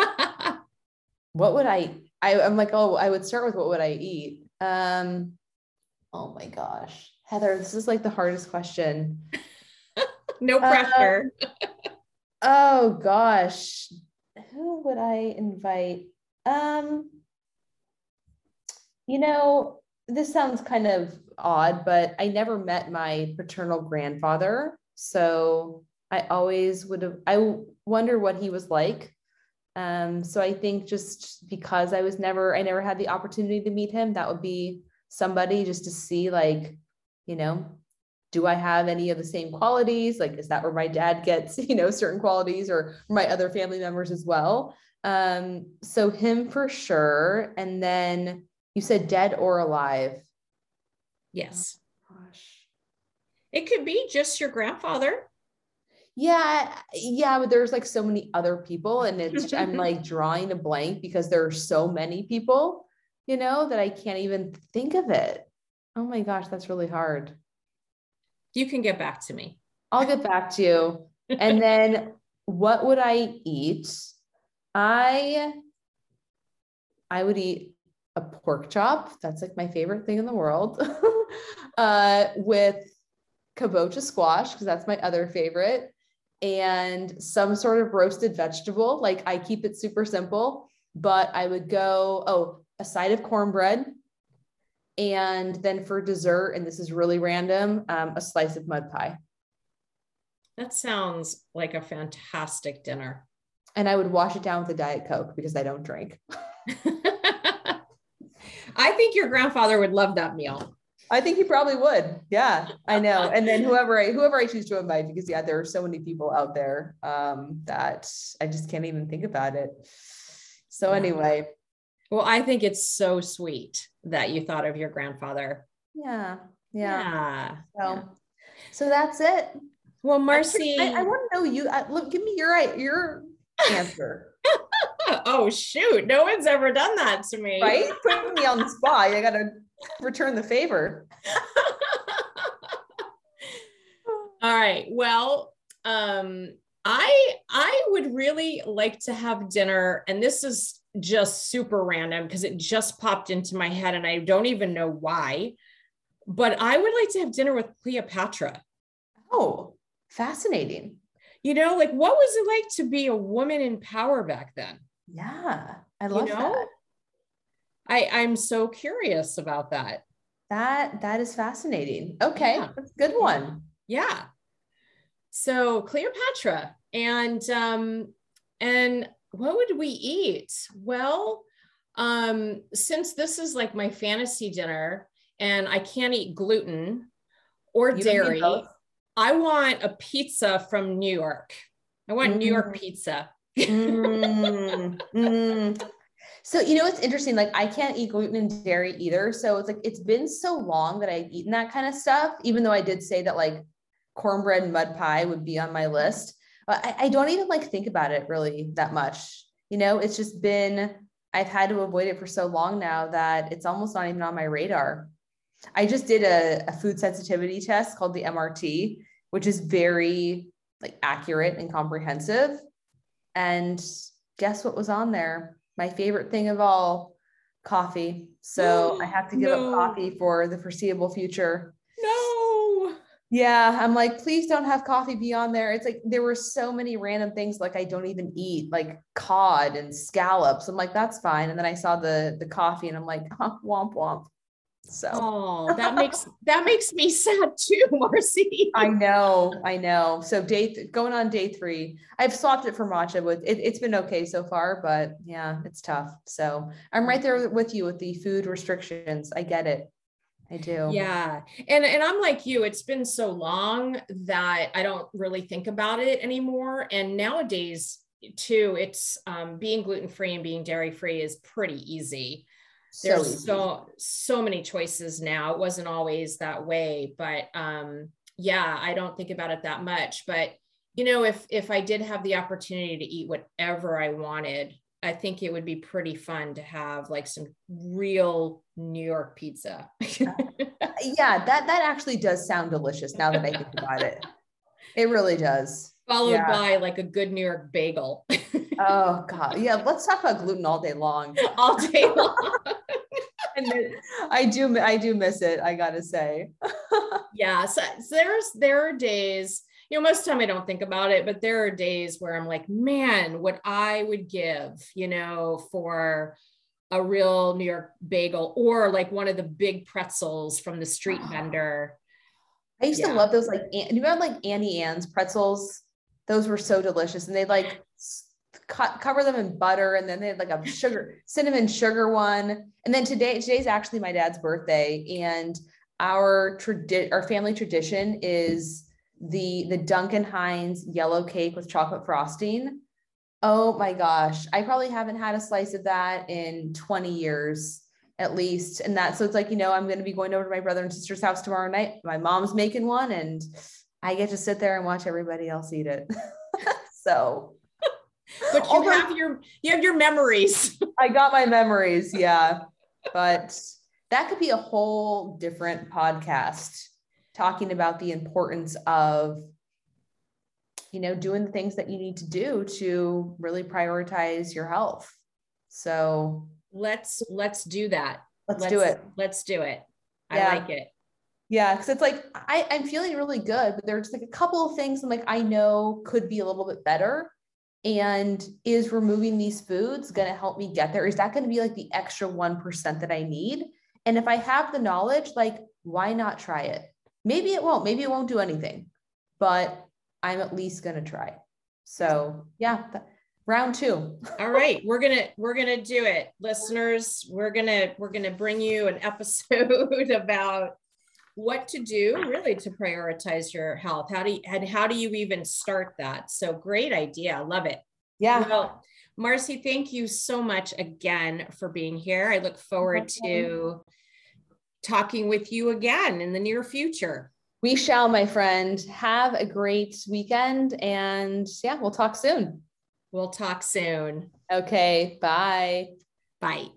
what would I, I I'm like, oh, I would start with what would I eat? Um, oh my gosh. Heather, this is like the hardest question. no pressure. Uh, oh gosh. Who would I invite? Um, you know, this sounds kind of odd, but I never met my paternal grandfather. So I always would have, I wonder what he was like. Um, so I think just because I was never, I never had the opportunity to meet him, that would be somebody just to see, like, you know, do I have any of the same qualities? Like, is that where my dad gets, you know, certain qualities or my other family members as well? Um, so him for sure. And then you said dead or alive. Yes. Oh, gosh. It could be just your grandfather yeah yeah but there's like so many other people and it's i'm like drawing a blank because there are so many people you know that i can't even think of it. Oh my gosh that's really hard. You can get back to me. I'll get back to you. And then what would i eat? I i would eat a pork chop. That's like my favorite thing in the world. Uh with kabocha squash because that's my other favorite and some sort of roasted vegetable. Like I keep it super simple, but I would go, oh, a side of cornbread. And then for dessert, and this is really random, um, a slice of mud pie. That sounds like a fantastic dinner. And I would wash it down with a Diet Coke because I don't drink. I think your grandfather would love that meal. I think he probably would. Yeah, I know. And then whoever I whoever I choose to invite, because yeah, there are so many people out there um, that I just can't even think about it. So anyway. Well, I think it's so sweet that you thought of your grandfather. Yeah. Yeah. yeah. So, yeah. so that's it. Well, Marci, I, I want to know you. Uh, look, give me your your answer. oh shoot! No one's ever done that to me. Right? Putting me on the spot. I gotta return the favor. All right. Well, um, I I would really like to have dinner, and this is just super random because it just popped into my head, and I don't even know why. But I would like to have dinner with Cleopatra. Oh, fascinating. You know, like what was it like to be a woman in power back then? Yeah, I love you know? that. I, I'm so curious about that. That that is fascinating. Okay, Yeah. that's a good one. Yeah. So Cleopatra and um and what would we eat? Well, um since this is like my fantasy dinner and I can't eat gluten or You dairy. I want a pizza from New York. I want New York Mm. pizza. Mm, mm. So you know it's interesting. Like I can't eat gluten and dairy either. So it's like it's been so long that I've eaten that kind of stuff. Even though I did say that like cornbread and mud pie would be on my list, I, I don't even like think about it really that much. You know, it's just been I've had to avoid it for so long now that it's almost not even on my radar. I just did a, a food sensitivity test called the MRT, which is very like accurate and comprehensive. And guess what was on there? My favorite thing of all, coffee. So I have to give No. up coffee for the foreseeable future. No. Yeah, I'm like, please don't have coffee beyond there. It's like there were so many random things like I don't even eat, like cod and scallops. I'm like, that's fine. And then I saw the the coffee and I'm like, huh, womp womp. So Oh, that makes that makes me sad too, Marci. I know, I know. So day th- going on day three, I've swapped it for matcha with it, it's been okay so far, but yeah, it's tough. So I'm right there with you with the food restrictions. I get it. I do. Yeah. And and I'm like you, it's been so long that I don't really think about it anymore. And nowadays too, it's um, being gluten-free and being dairy-free is pretty easy. So There's easy. so so many choices now. It wasn't always that way, but um yeah, I don't think about it that much. But you know, if if I did have the opportunity to eat whatever I wanted, I think it would be pretty fun to have like some real New York pizza. yeah, that that actually does sound delicious now that I think about it. It really does. followed Yeah. by like a good New York bagel Oh God. Yeah, let's talk about gluten all day long. all day long. I do I do miss it, I gotta say. yeah, so, so there's there are days, you know, most of the time I don't think about it, but there are days where I'm like, man, what I would give, you know, for a real New York bagel or like one of the big pretzels from the street vendor. I used Yeah. to love those like you remember like Auntie Anne's pretzels? Those were so delicious, and they like cut cover them in butter, and then they had like a sugar cinnamon sugar one. And then today today's actually my dad's birthday, and our tradi- our family tradition is the the Duncan Hines yellow cake with chocolate frosting. Oh my gosh, I probably haven't had a slice of that in 20 years at least. And that, so it's like, you know, I'm going to be going over to my brother and sister's house tomorrow night. My mom's making one and I get to sit there and watch everybody else eat it. so But you have your you have your memories. I got my memories. Yeah. But that could be a whole different podcast talking about the importance of, you know, doing the things that you need to do to really prioritize your health. So let's let's do that. let's, do it. Let's do it. Yeah. I like it. Yeah, because it's like I, I'm feeling really good, but there's like a couple of things I'm like I know could be a little bit better. And is removing these foods going to help me get there? Is that going to be like the extra 1% that I need? And if I have the knowledge, like, why not try it? Maybe it won't, maybe it won't do anything, but I'm at least going to try. So, yeah, round two. All right, we're gonna we're gonna do it, listeners. We're gonna we're gonna bring you an episode about what to do really to prioritize your health. How do you and how do you even start that? So great idea. Love it. Yeah. Well, Marci, thank you so much again for being here. I look forward to talking with you again in the near future. We shall, my friend. Have a great weekend. And yeah, we'll talk soon. We'll talk soon. Okay. Bye. Bye.